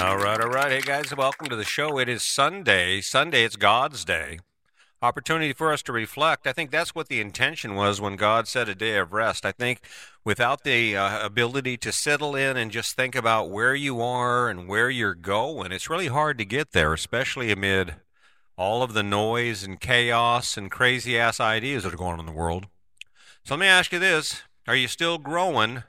All right, all right. Hey, guys, welcome to the show. It is Sunday. Sunday, it's God's day. Opportunity for us to reflect. I think that's what the intention was when God said a day of rest. I think without the uh, ability to settle in and just think about where you are and where you're going, it's really hard to get there, especially amid all of the noise and chaos and crazy ass ideas that are going on in the world. So let me ask you this Are you still growing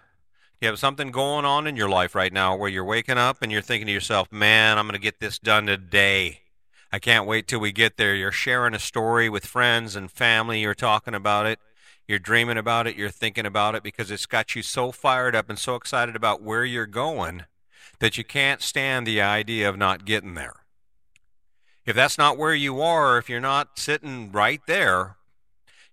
you have something going on in your life right now where you're waking up and you're thinking to yourself, man, I'm going to get this done today. I can't wait till we get there. You're sharing a story with friends and family. You're talking about it. You're dreaming about it. You're thinking about it because it's got you so fired up and so excited about where you're going that you can't stand the idea of not getting there. If that's not where you are, if you're not sitting right there,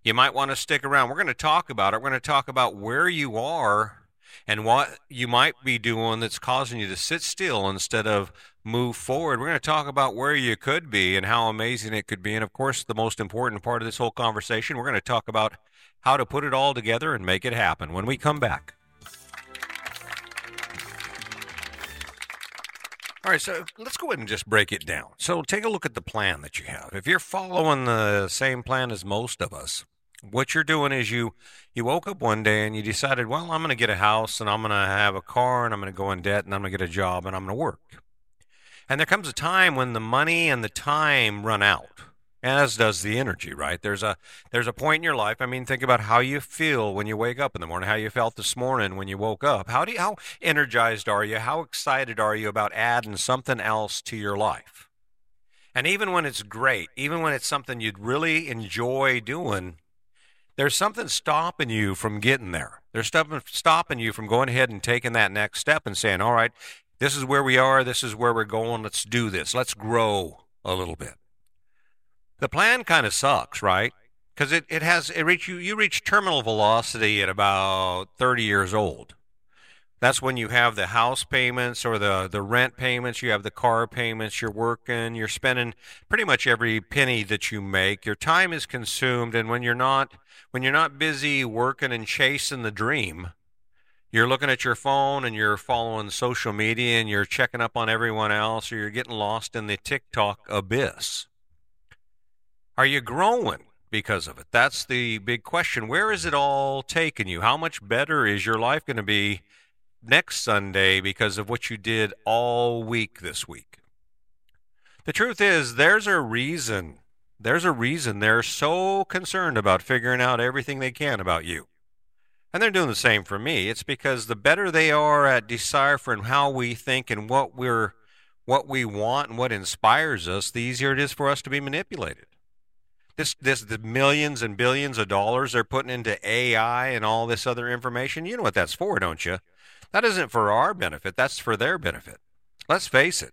you might want to stick around. We're going to talk about it. We're going to talk about where you are and what you might be doing that's causing you to sit still instead of move forward. We're going to talk about where you could be and how amazing it could be. And of course, the most important part of this whole conversation, we're going to talk about how to put it all together and make it happen when we come back. All right, so let's go ahead and just break it down. So take a look at the plan that you have. If you're following the same plan as most of us, what you're doing is you you woke up one day and you decided, well, I'm going to get a house and I'm going to have a car and I'm going to go in debt and I'm going to get a job and I'm going to work. And there comes a time when the money and the time run out, as does the energy, right? There's a there's a point in your life. I mean, think about how you feel when you wake up in the morning, how you felt this morning when you woke up. How do you, how energized are you? How excited are you about adding something else to your life? And even when it's great, even when it's something you'd really enjoy doing, there's something stopping you from getting there. There's something stopping you from going ahead and taking that next step and saying, all right, this is where we are. This is where we're going. Let's do this. Let's grow a little bit. The plan kind of sucks, right? Because it, it has, it reach you, you reach terminal velocity at about 30 years old. That's when you have the house payments or the, the rent payments, you have the car payments, you're working, you're spending pretty much every penny that you make. Your time is consumed, and when you're not when you're not busy working and chasing the dream, you're looking at your phone and you're following social media and you're checking up on everyone else or you're getting lost in the TikTok abyss. Are you growing because of it? That's the big question. Where is it all taking you? How much better is your life going to be next Sunday because of what you did all week this week. The truth is, there's a reason. There's a reason they're so concerned about figuring out everything they can about you. And they're doing the same for me. It's because the better they are at deciphering how we think and what we're what we want and what inspires us, the easier it is for us to be manipulated. This this the millions and billions of dollars they're putting into AI and all this other information, you know what that's for, don't you? That isn't for our benefit, that's for their benefit. Let's face it.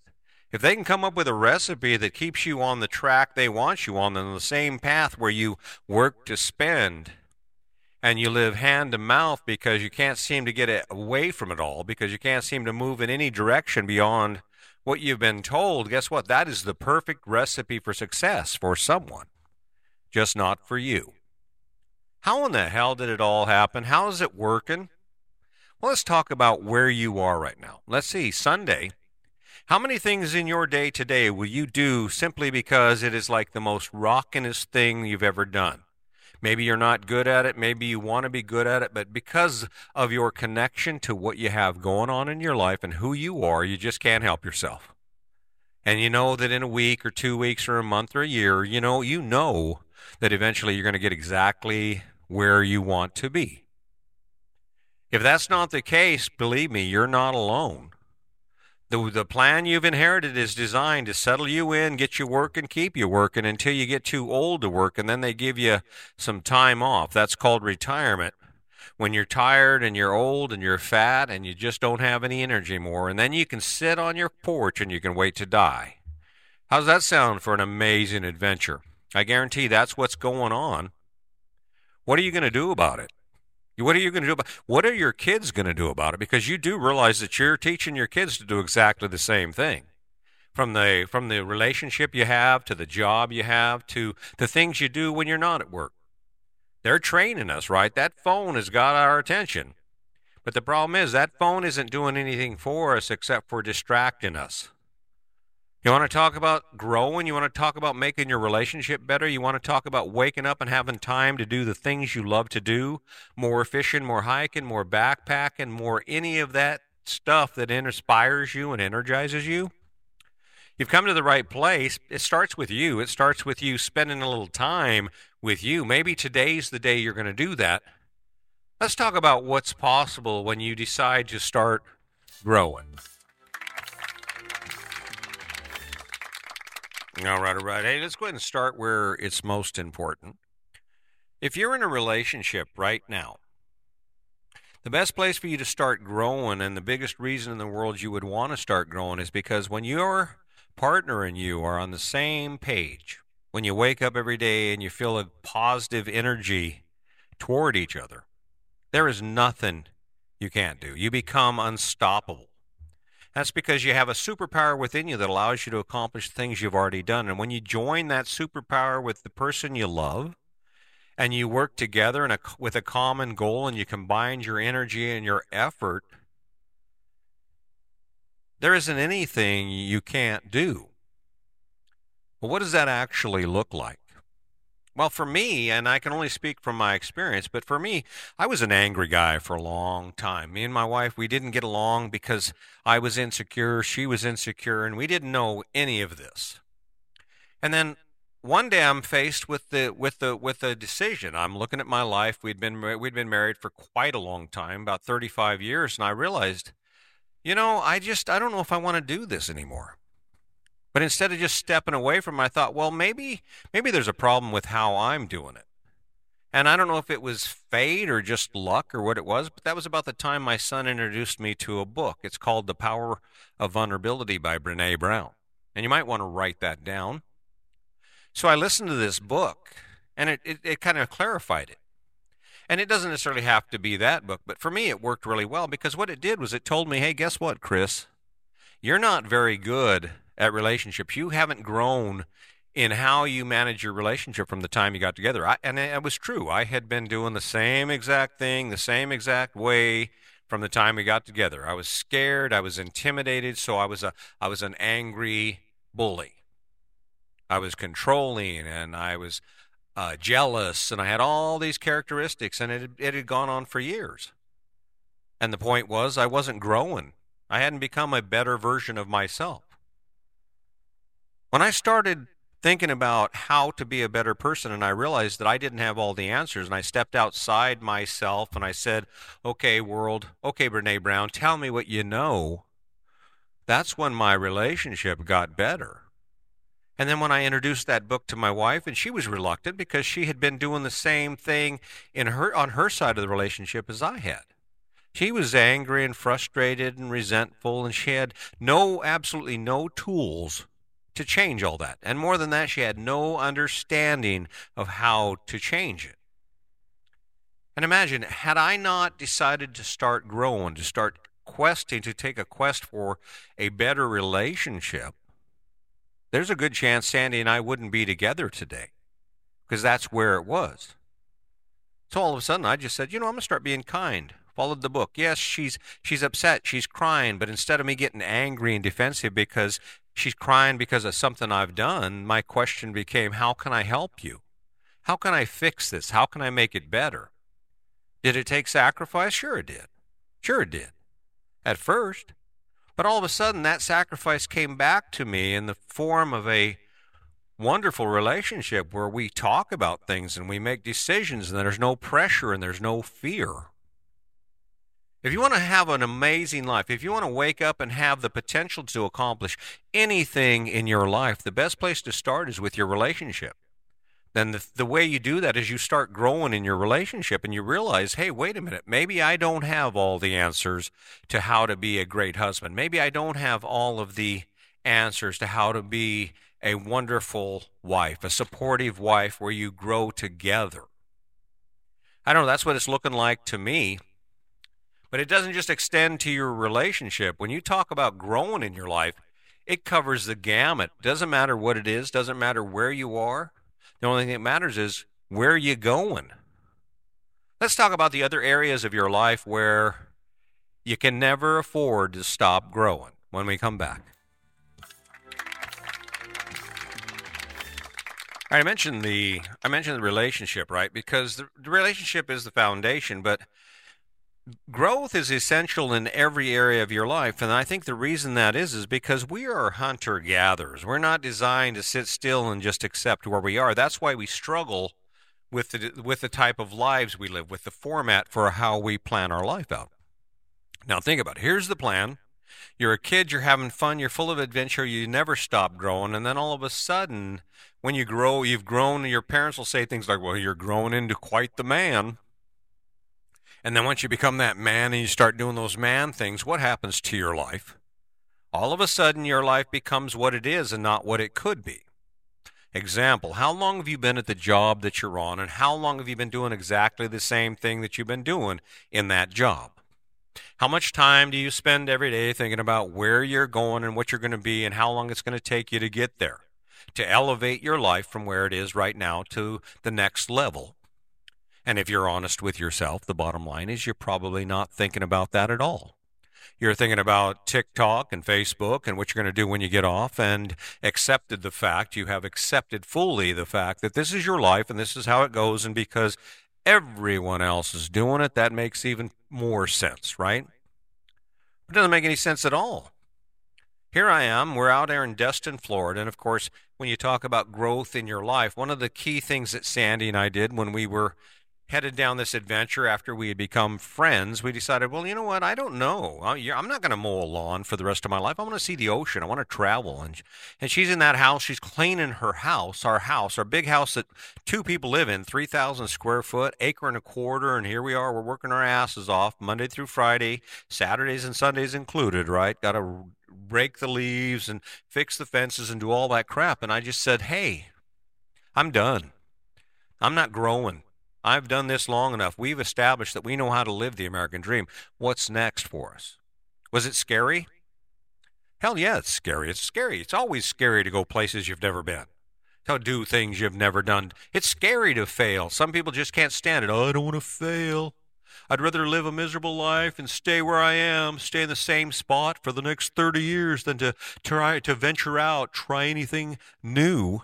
If they can come up with a recipe that keeps you on the track they want you on, on the same path where you work to spend and you live hand to mouth because you can't seem to get away from it all, because you can't seem to move in any direction beyond what you've been told, guess what? That is the perfect recipe for success for someone, just not for you. How in the hell did it all happen? How is it working? Well, let's talk about where you are right now. Let's see, Sunday. How many things in your day today will you do simply because it is like the most rockinest thing you've ever done? Maybe you're not good at it. Maybe you want to be good at it, but because of your connection to what you have going on in your life and who you are, you just can't help yourself. And you know that in a week or two weeks or a month or a year, you know, you know that eventually you're going to get exactly where you want to be. If that's not the case, believe me, you're not alone. The, the plan you've inherited is designed to settle you in, get you working, and keep you working until you get too old to work, and then they give you some time off. That's called retirement. When you're tired and you're old and you're fat and you just don't have any energy more, and then you can sit on your porch and you can wait to die. How's that sound for an amazing adventure? I guarantee that's what's going on. What are you going to do about it? What are you going to do about what are your kids going to do about it? Because you do realize that you're teaching your kids to do exactly the same thing. From the from the relationship you have to the job you have to the things you do when you're not at work. They're training us, right? That phone has got our attention. But the problem is that phone isn't doing anything for us except for distracting us. You want to talk about growing? You want to talk about making your relationship better? You want to talk about waking up and having time to do the things you love to do? More fishing, more hiking, more backpacking, more any of that stuff that inspires you and energizes you? You've come to the right place. It starts with you. It starts with you spending a little time with you. Maybe today's the day you're going to do that. Let's talk about what's possible when you decide to start growing. All right, all right. Hey, let's go ahead and start where it's most important. If you're in a relationship right now, the best place for you to start growing, and the biggest reason in the world you would want to start growing, is because when your partner and you are on the same page, when you wake up every day and you feel a positive energy toward each other, there is nothing you can't do. You become unstoppable. That's because you have a superpower within you that allows you to accomplish things you've already done. And when you join that superpower with the person you love, and you work together a, with a common goal, and you combine your energy and your effort, there isn't anything you can't do. But what does that actually look like? Well, for me, and I can only speak from my experience, but for me, I was an angry guy for a long time. Me and my wife, we didn't get along because I was insecure, she was insecure, and we didn't know any of this. And then one day I'm faced with the with the with a decision. I'm looking at my life. We'd been we'd been married for quite a long time, about 35 years, and I realized, you know, I just I don't know if I want to do this anymore. But instead of just stepping away from it, I thought, well, maybe maybe there's a problem with how I'm doing it. And I don't know if it was fate or just luck or what it was, but that was about the time my son introduced me to a book. It's called The Power of Vulnerability by Brene Brown. And you might want to write that down. So I listened to this book, and it, it, it kind of clarified it. And it doesn't necessarily have to be that book, but for me, it worked really well because what it did was it told me, hey, guess what, Chris? You're not very good at relationships. You haven't grown in how you manage your relationship from the time you got together. I, and it was true. I had been doing the same exact thing, the same exact way from the time we got together. I was scared, I was intimidated, so I was a I was an angry bully. I was controlling and I was uh, jealous and I had all these characteristics and it, it had gone on for years. And the point was I wasn't growing. I hadn't become a better version of myself. When I started thinking about how to be a better person and I realized that I didn't have all the answers and I stepped outside myself and I said, "Okay, world, okay, Brene Brown, tell me what you know." That's when my relationship got better. And then when I introduced that book to my wife and she was reluctant because she had been doing the same thing in her on her side of the relationship as I had. She was angry and frustrated and resentful and she had no absolutely no tools to change all that. And more than that, she had no understanding of how to change it. And imagine, had I not decided to start growing, to start questing, to take a quest for a better relationship, there's a good chance Sandy and I wouldn't be together today because that's where it was. So all of a sudden, I just said, you know, I'm going to start being kind. Followed the book. Yes, she's she's upset, she's crying, but instead of me getting angry and defensive because she's crying because of something I've done, my question became, How can I help you? How can I fix this? How can I make it better? Did it take sacrifice? Sure it did. Sure it did. At first. But all of a sudden, that sacrifice came back to me in the form of a wonderful relationship where we talk about things and we make decisions and there's no pressure and there's no fear. If you want to have an amazing life, if you want to wake up and have the potential to accomplish anything in your life, the best place to start is with your relationship. Then the, the way you do that is you start growing in your relationship and you realize, hey, wait a minute, maybe I don't have all the answers to how to be a great husband. Maybe I don't have all of the answers to how to be a wonderful wife, a supportive wife where you grow together. I don't know, that's what it's looking like to me but it doesn't just extend to your relationship. When you talk about growing in your life, it covers the gamut. Doesn't matter what it is, doesn't matter where you are. The only thing that matters is where you going. Let's talk about the other areas of your life where you can never afford to stop growing when we come back. I mentioned the I mentioned the relationship, right? Because the, the relationship is the foundation, but growth is essential in every area of your life and i think the reason that is is because we are hunter gatherers we're not designed to sit still and just accept where we are. That's why we struggle with the with the type of lives we live with the format for how we plan our life out. Now think about it. Here's the plan. You're a kid you're having fun you're full of adventure you never stop growing and then all of a sudden when you grow you've grown and your parents will say things like well you're growing into quite the man and then once you become that man and you start doing those man things, what happens to your life? All of a sudden, your life becomes what it is and not what it could be. Example How long have you been at the job that you're on, and how long have you been doing exactly the same thing that you've been doing in that job? How much time do you spend every day thinking about where you're going and what you're going to be and how long it's going to take you to get there? To elevate your life from where it is right now to the next level. And if you're honest with yourself, the bottom line is you're probably not thinking about that at all. You're thinking about TikTok and Facebook and what you're going to do when you get off and accepted the fact, you have accepted fully the fact that this is your life and this is how it goes. And because everyone else is doing it, that makes even more sense, right? It doesn't make any sense at all. Here I am. We're out there in Destin, Florida. And of course, when you talk about growth in your life, one of the key things that Sandy and I did when we were headed down this adventure after we had become friends, we decided, well, you know what? I don't know. I'm not going to mow a lawn for the rest of my life. I want to see the ocean. I want to travel. And, and she's in that house. She's cleaning her house, our house, our big house that two people live in, 3,000 square foot, acre and a quarter. And here we are. We're working our asses off Monday through Friday, Saturdays and Sundays included, right? Got to rake the leaves and fix the fences and do all that crap. And I just said, hey, I'm done. I'm not growing. I've done this long enough. We've established that we know how to live the American dream. What's next for us? Was it scary? Hell yeah, it's scary. It's scary. It's always scary to go places you've never been, to do things you've never done. It's scary to fail. Some people just can't stand it. Oh, I don't want to fail. I'd rather live a miserable life and stay where I am, stay in the same spot for the next 30 years than to try to venture out, try anything new.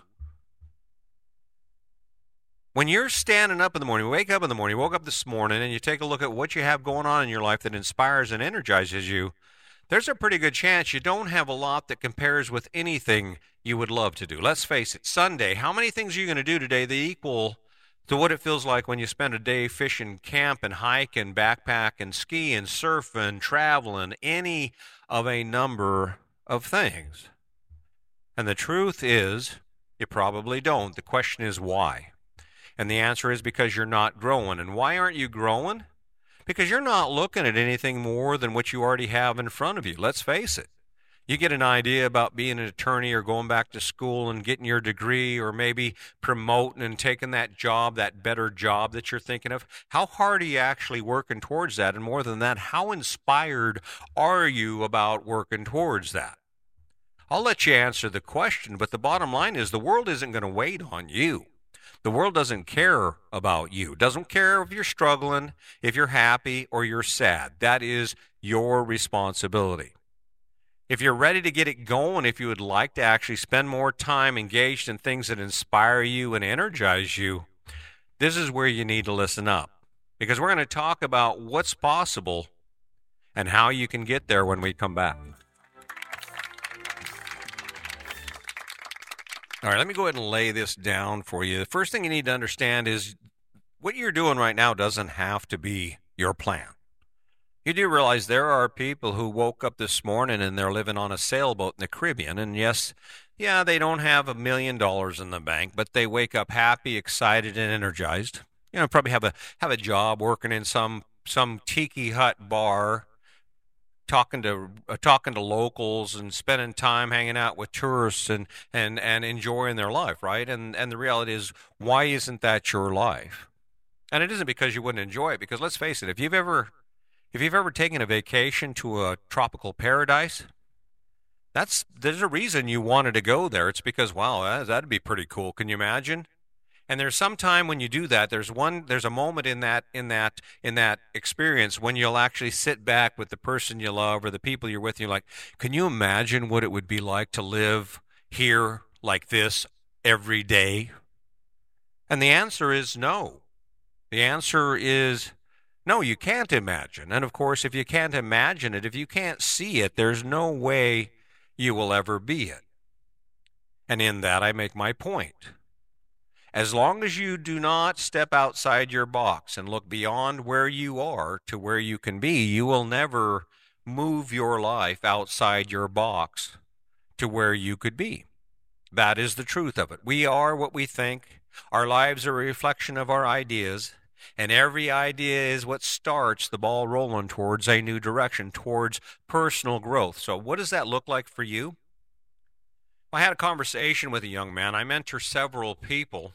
When you're standing up in the morning, wake up in the morning, woke up this morning, and you take a look at what you have going on in your life that inspires and energizes you, there's a pretty good chance you don't have a lot that compares with anything you would love to do. Let's face it, Sunday, how many things are you going to do today that equal to what it feels like when you spend a day fishing, camp, and hike, and backpack, and ski, and surf, and traveling, any of a number of things? And the truth is, you probably don't. The question is why? And the answer is because you're not growing. And why aren't you growing? Because you're not looking at anything more than what you already have in front of you. Let's face it. You get an idea about being an attorney or going back to school and getting your degree or maybe promoting and taking that job, that better job that you're thinking of. How hard are you actually working towards that? And more than that, how inspired are you about working towards that? I'll let you answer the question, but the bottom line is the world isn't going to wait on you. The world doesn't care about you. Doesn't care if you're struggling, if you're happy or you're sad. That is your responsibility. If you're ready to get it going, if you would like to actually spend more time engaged in things that inspire you and energize you, this is where you need to listen up. Because we're going to talk about what's possible and how you can get there when we come back. All right, let me go ahead and lay this down for you. The first thing you need to understand is what you're doing right now doesn't have to be your plan. You do realize there are people who woke up this morning and they're living on a sailboat in the Caribbean. And yes, yeah, they don't have a million dollars in the bank, but they wake up happy, excited, and energized. You know, probably have a have a job working in some some tiki hut bar talking to uh, talking to locals and spending time hanging out with tourists and, and, and enjoying their life, right? And and the reality is, why isn't that your life? And it isn't because you wouldn't enjoy it. Because let's face it, if you've ever if you've ever taken a vacation to a tropical paradise, that's there's a reason you wanted to go there. It's because wow, that'd be pretty cool. Can you imagine? And there's some time when you do that, there's one there's a moment in that in that in that experience when you'll actually sit back with the person you love or the people you're with and you're like, "Can you imagine what it would be like to live here like this every day?" And the answer is no. The answer is no, you can't imagine. And of course, if you can't imagine it, if you can't see it, there's no way you will ever be it. And in that, I make my point. As long as you do not step outside your box and look beyond where you are to where you can be, you will never move your life outside your box to where you could be. That is the truth of it. We are what we think. Our lives are a reflection of our ideas. And every idea is what starts the ball rolling towards a new direction, towards personal growth. So, what does that look like for you? I had a conversation with a young man. I mentor several people.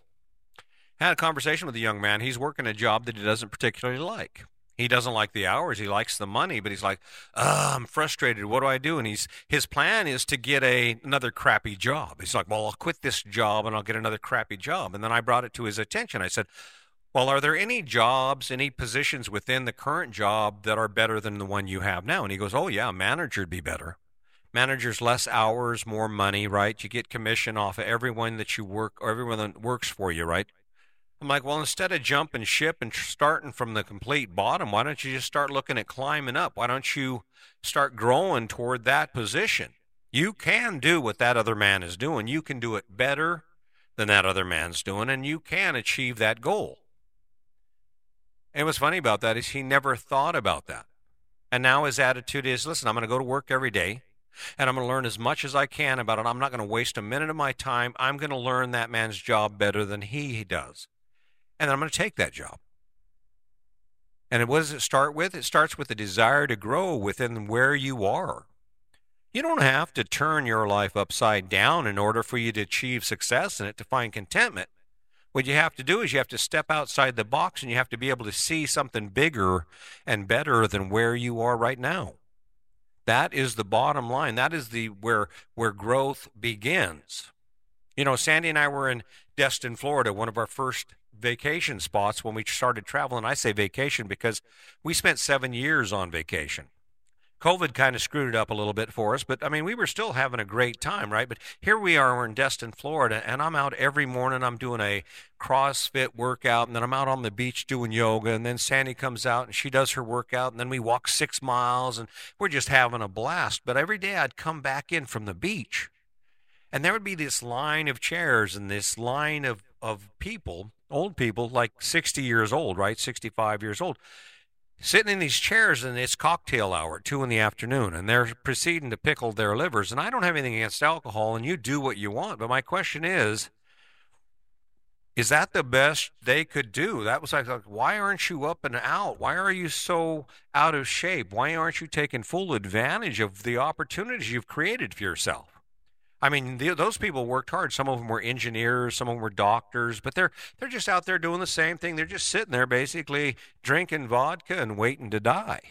Had a conversation with a young man. He's working a job that he doesn't particularly like. He doesn't like the hours. He likes the money, but he's like, I'm frustrated. What do I do? And he's his plan is to get a another crappy job. He's like, Well, I'll quit this job and I'll get another crappy job. And then I brought it to his attention. I said, well, are there any jobs, any positions within the current job that are better than the one you have now? And he goes, Oh, yeah, manager'd be better. Manager's less hours, more money, right? You get commission off of everyone that you work or everyone that works for you, right? I'm like, well, instead of jumping ship and starting from the complete bottom, why don't you just start looking at climbing up? Why don't you start growing toward that position? You can do what that other man is doing. You can do it better than that other man's doing, and you can achieve that goal. And what's funny about that is he never thought about that. And now his attitude is listen, I'm going to go to work every day and I'm going to learn as much as I can about it. I'm not going to waste a minute of my time. I'm going to learn that man's job better than he does. And then I'm going to take that job. And what does it start with? It starts with a desire to grow within where you are. You don't have to turn your life upside down in order for you to achieve success in it, to find contentment. What you have to do is you have to step outside the box and you have to be able to see something bigger and better than where you are right now. That is the bottom line. That is the where where growth begins. You know, Sandy and I were in Destin, Florida, one of our first vacation spots when we started traveling. I say vacation because we spent 7 years on vacation. COVID kind of screwed it up a little bit for us, but I mean, we were still having a great time, right? But here we are, we're in Destin, Florida, and I'm out every morning. I'm doing a CrossFit workout, and then I'm out on the beach doing yoga, and then Sandy comes out and she does her workout, and then we walk six miles, and we're just having a blast. But every day I'd come back in from the beach, and there would be this line of chairs and this line of, of people, old people, like 60 years old, right? 65 years old sitting in these chairs and it's cocktail hour two in the afternoon and they're proceeding to pickle their livers. And i don't have anything against alcohol and you do what you want but my question is is that the best they could do? That was like why aren't you up and out? Why are you so out of shape? Why aren't you taking full advantage of the opportunities you've created for yourself I mean, the, those people worked hard. Some of them were engineers, some of them were doctors, but they're they're just out there doing the same thing. They're just sitting there, basically drinking vodka and waiting to die.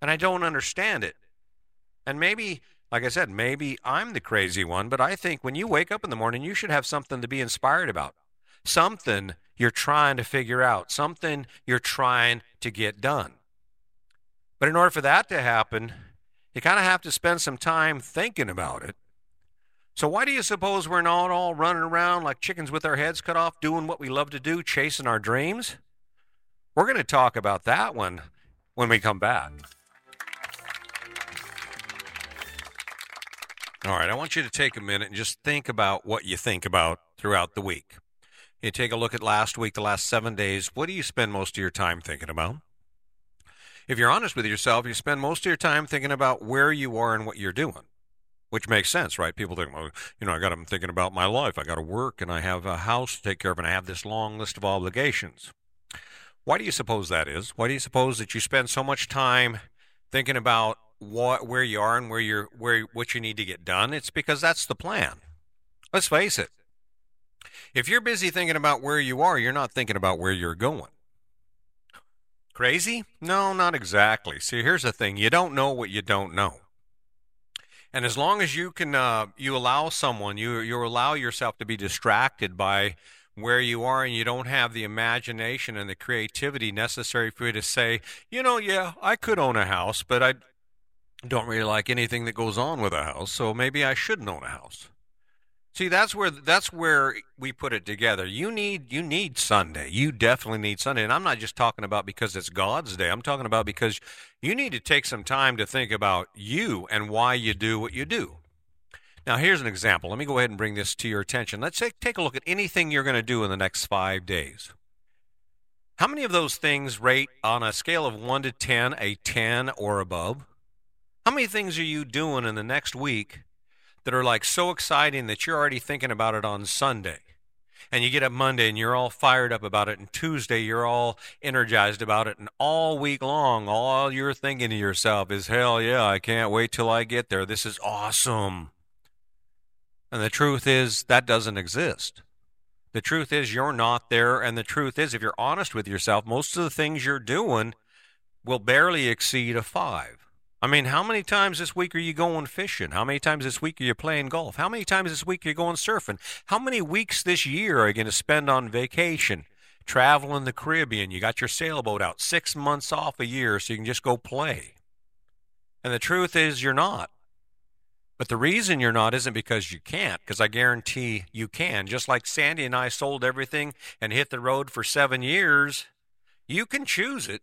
And I don't understand it. And maybe, like I said, maybe I'm the crazy one, but I think when you wake up in the morning, you should have something to be inspired about, something you're trying to figure out, something you're trying to get done. But in order for that to happen, you kind of have to spend some time thinking about it so why do you suppose we're not all running around like chickens with our heads cut off, doing what we love to do, chasing our dreams? We're going to talk about that one when we come back. All right, I want you to take a minute and just think about what you think about throughout the week. You take a look at last week, the last seven days. What do you spend most of your time thinking about? If you're honest with yourself, you spend most of your time thinking about where you are and what you're doing which makes sense, right? People think, well, you know, I got them thinking about my life. I got to work and I have a house to take care of and I have this long list of obligations. Why do you suppose that is? Why do you suppose that you spend so much time thinking about what where you are and where you're where what you need to get done? It's because that's the plan. Let's face it. If you're busy thinking about where you are, you're not thinking about where you're going. Crazy? No, not exactly. See, here's the thing. You don't know what you don't know. And as long as you can, uh, you allow someone, you you allow yourself to be distracted by where you are, and you don't have the imagination and the creativity necessary for you to say, you know, yeah, I could own a house, but I don't really like anything that goes on with a house, so maybe I shouldn't own a house. See, that's where that's where we put it together. You need you need Sunday. You definitely need Sunday. And I'm not just talking about because it's God's day. I'm talking about because you need to take some time to think about you and why you do what you do. Now, here's an example. Let me go ahead and bring this to your attention. Let's take, take a look at anything you're going to do in the next 5 days. How many of those things rate on a scale of 1 to 10 a 10 or above? How many things are you doing in the next week that are like so exciting that you're already thinking about it on Sunday. And you get up Monday and you're all fired up about it, and Tuesday you're all energized about it, and all week long, all you're thinking to yourself is, hell yeah, I can't wait till I get there. This is awesome. And the truth is, that doesn't exist. The truth is, you're not there. And the truth is, if you're honest with yourself, most of the things you're doing will barely exceed a five. I mean, how many times this week are you going fishing? How many times this week are you playing golf? How many times this week are you going surfing? How many weeks this year are you going to spend on vacation, traveling the Caribbean? You got your sailboat out six months off a year so you can just go play. And the truth is, you're not. But the reason you're not isn't because you can't, because I guarantee you can. Just like Sandy and I sold everything and hit the road for seven years, you can choose it.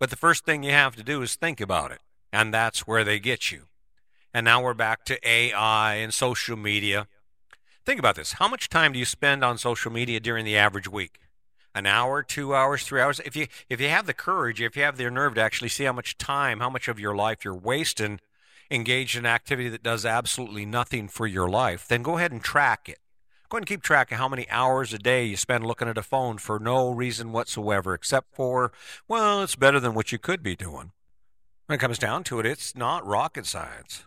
But the first thing you have to do is think about it. And that's where they get you. And now we're back to AI and social media. Think about this. How much time do you spend on social media during the average week? An hour, two hours, three hours? If you if you have the courage, if you have the nerve to actually see how much time, how much of your life you're wasting engaged in activity that does absolutely nothing for your life, then go ahead and track it. Go ahead and keep track of how many hours a day you spend looking at a phone for no reason whatsoever, except for, well, it's better than what you could be doing. When it comes down to it, it's not rocket science.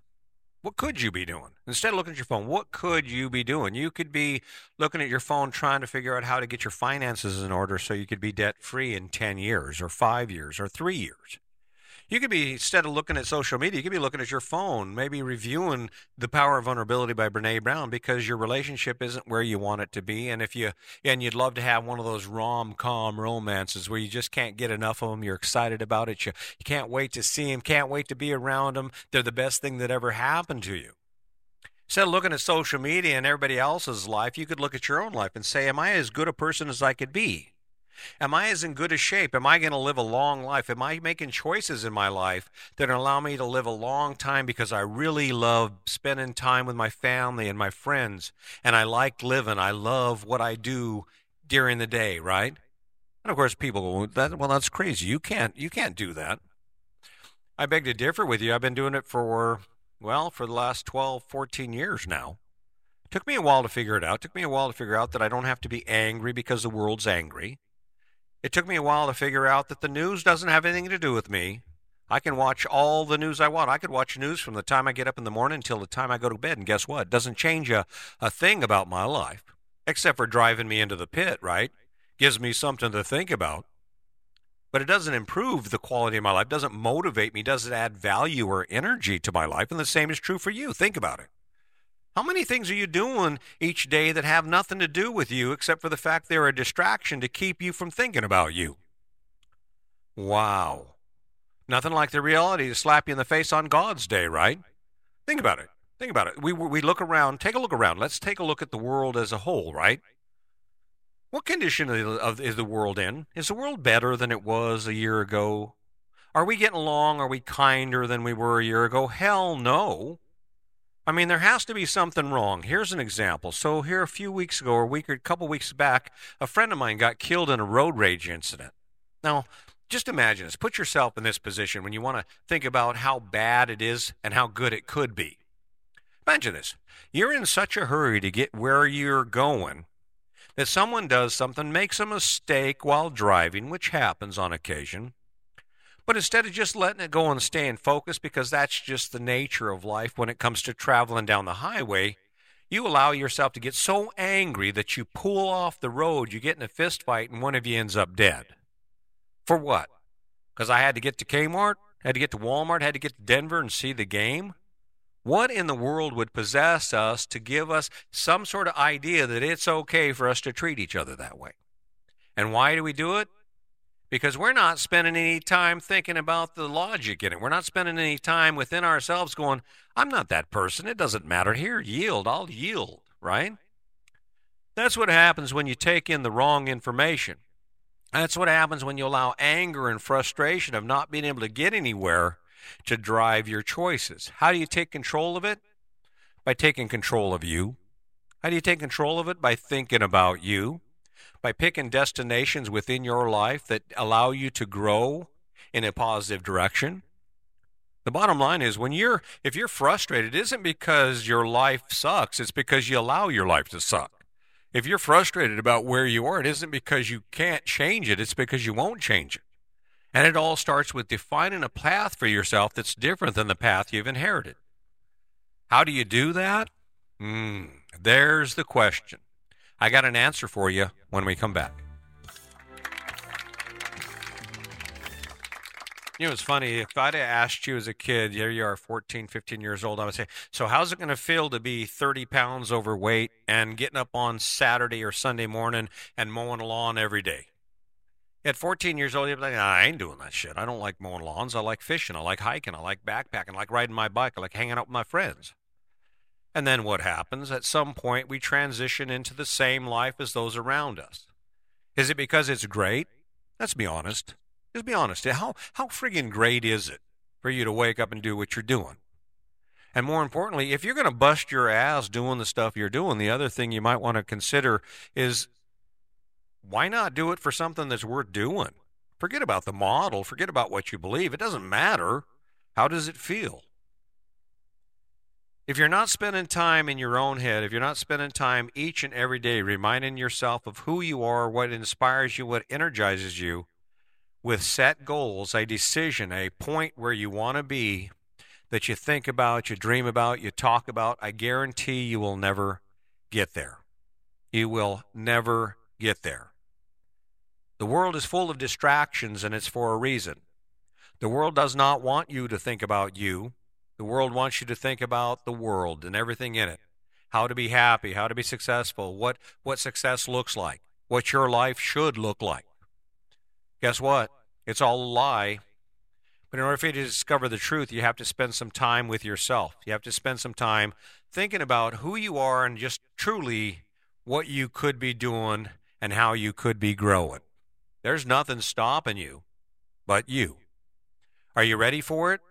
What could you be doing? Instead of looking at your phone, what could you be doing? You could be looking at your phone trying to figure out how to get your finances in order so you could be debt free in 10 years or five years or three years. You could be instead of looking at social media, you could be looking at your phone, maybe reviewing The Power of Vulnerability by Brene Brown because your relationship isn't where you want it to be, and if you and you'd love to have one of those rom-com romances where you just can't get enough of them, you're excited about it, you, you can't wait to see them, can't wait to be around them. They're the best thing that ever happened to you. Instead of looking at social media and everybody else's life, you could look at your own life and say, Am I as good a person as I could be? Am I as in good a shape? Am I going to live a long life? Am I making choices in my life that allow me to live a long time because I really love spending time with my family and my friends and I like living? I love what I do during the day, right? And of course people that, well, that's crazy. You can't, you can't do that. I beg to differ with you. I've been doing it for, well, for the last 12, 14 years now. Took me a while to figure it out. Took me a while to figure out that I don't have to be angry because the world's angry. It took me a while to figure out that the news doesn't have anything to do with me. I can watch all the news I want. I could watch news from the time I get up in the morning until the time I go to bed. And guess what? It doesn't change a, a thing about my life, except for driving me into the pit, right? Gives me something to think about. But it doesn't improve the quality of my life, doesn't motivate me, doesn't add value or energy to my life. And the same is true for you. Think about it. How many things are you doing each day that have nothing to do with you except for the fact they're a distraction to keep you from thinking about you? Wow. Nothing like the reality to slap you in the face on God's day, right? Think about it. Think about it. We, we look around, take a look around. Let's take a look at the world as a whole, right? What condition is the world in? Is the world better than it was a year ago? Are we getting along? Are we kinder than we were a year ago? Hell no. I mean, there has to be something wrong. Here's an example. So, here a few weeks ago, or a week or a couple weeks back, a friend of mine got killed in a road rage incident. Now, just imagine this. Put yourself in this position when you want to think about how bad it is and how good it could be. Imagine this. You're in such a hurry to get where you're going that someone does something, makes a mistake while driving, which happens on occasion, but instead of just letting it go and staying focused, because that's just the nature of life when it comes to traveling down the highway, you allow yourself to get so angry that you pull off the road, you get in a fist fight, and one of you ends up dead. For what? Because I had to get to Kmart, had to get to Walmart, had to get to Denver and see the game? What in the world would possess us to give us some sort of idea that it's okay for us to treat each other that way? And why do we do it? Because we're not spending any time thinking about the logic in it. We're not spending any time within ourselves going, I'm not that person. It doesn't matter. Here, yield. I'll yield. right? That's what happens when you take in the wrong information. That's what happens when you allow anger and frustration of not being able to get anywhere to drive your choices. How do you take control of it? By taking control of you. How do you take control of it? By thinking about you. By picking destinations within your life that allow you to grow in a positive direction. The bottom line is when you're if you're frustrated, it isn't because your life sucks, it's because you allow your life to suck. If you're frustrated about where you are, it isn't because you can't change it, it's because you won't change it. And it all starts with defining a path for yourself that's different than the path you've inherited. How do you do that? Mm, there's the question. I got an answer for you when we come back. You know, it's funny. If I'd have asked you as a kid, here you are, 14, 15 years old, I would say, So, how's it going to feel to be 30 pounds overweight and getting up on Saturday or Sunday morning and mowing a lawn every day? At 14 years old, you'd be like, nah, I ain't doing that shit. I don't like mowing lawns. I like fishing. I like hiking. I like backpacking. I like riding my bike. I like hanging out with my friends. And then what happens? At some point, we transition into the same life as those around us. Is it because it's great? Let's be honest. Just be honest. How how friggin' great is it for you to wake up and do what you're doing? And more importantly, if you're going to bust your ass doing the stuff you're doing, the other thing you might want to consider is why not do it for something that's worth doing? Forget about the model, forget about what you believe. It doesn't matter. How does it feel? If you're not spending time in your own head, if you're not spending time each and every day reminding yourself of who you are, what inspires you, what energizes you, with set goals, a decision, a point where you want to be that you think about, you dream about, you talk about, I guarantee you will never get there. You will never get there. The world is full of distractions and it's for a reason. The world does not want you to think about you. The world wants you to think about the world and everything in it. How to be happy, how to be successful, what, what success looks like, what your life should look like. Guess what? It's all a lie. But in order for you to discover the truth, you have to spend some time with yourself. You have to spend some time thinking about who you are and just truly what you could be doing and how you could be growing. There's nothing stopping you but you. Are you ready for it?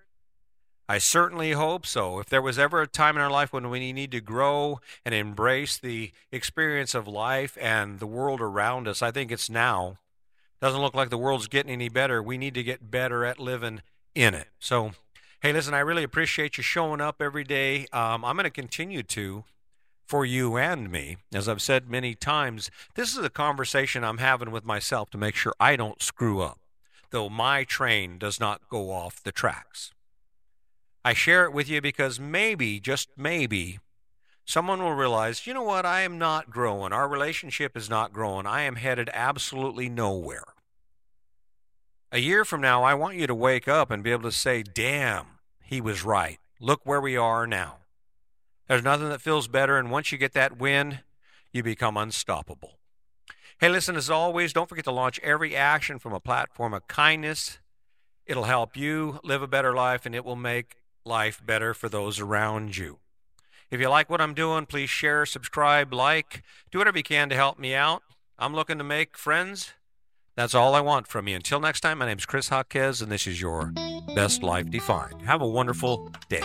I certainly hope so. If there was ever a time in our life when we need to grow and embrace the experience of life and the world around us, I think it's now. Doesn't look like the world's getting any better. We need to get better at living in it. So, hey, listen, I really appreciate you showing up every day. Um, I'm going to continue to for you and me. As I've said many times, this is a conversation I'm having with myself to make sure I don't screw up, though my train does not go off the tracks. I share it with you because maybe, just maybe, someone will realize, you know what, I am not growing. Our relationship is not growing. I am headed absolutely nowhere. A year from now, I want you to wake up and be able to say, damn, he was right. Look where we are now. There's nothing that feels better, and once you get that win, you become unstoppable. Hey, listen, as always, don't forget to launch every action from a platform of kindness. It'll help you live a better life, and it will make life better for those around you. If you like what I'm doing, please share, subscribe, like, do whatever you can to help me out. I'm looking to make friends. That's all I want from you. Until next time, my name is Chris Jaquez, and this is your Best Life Defined. Have a wonderful day.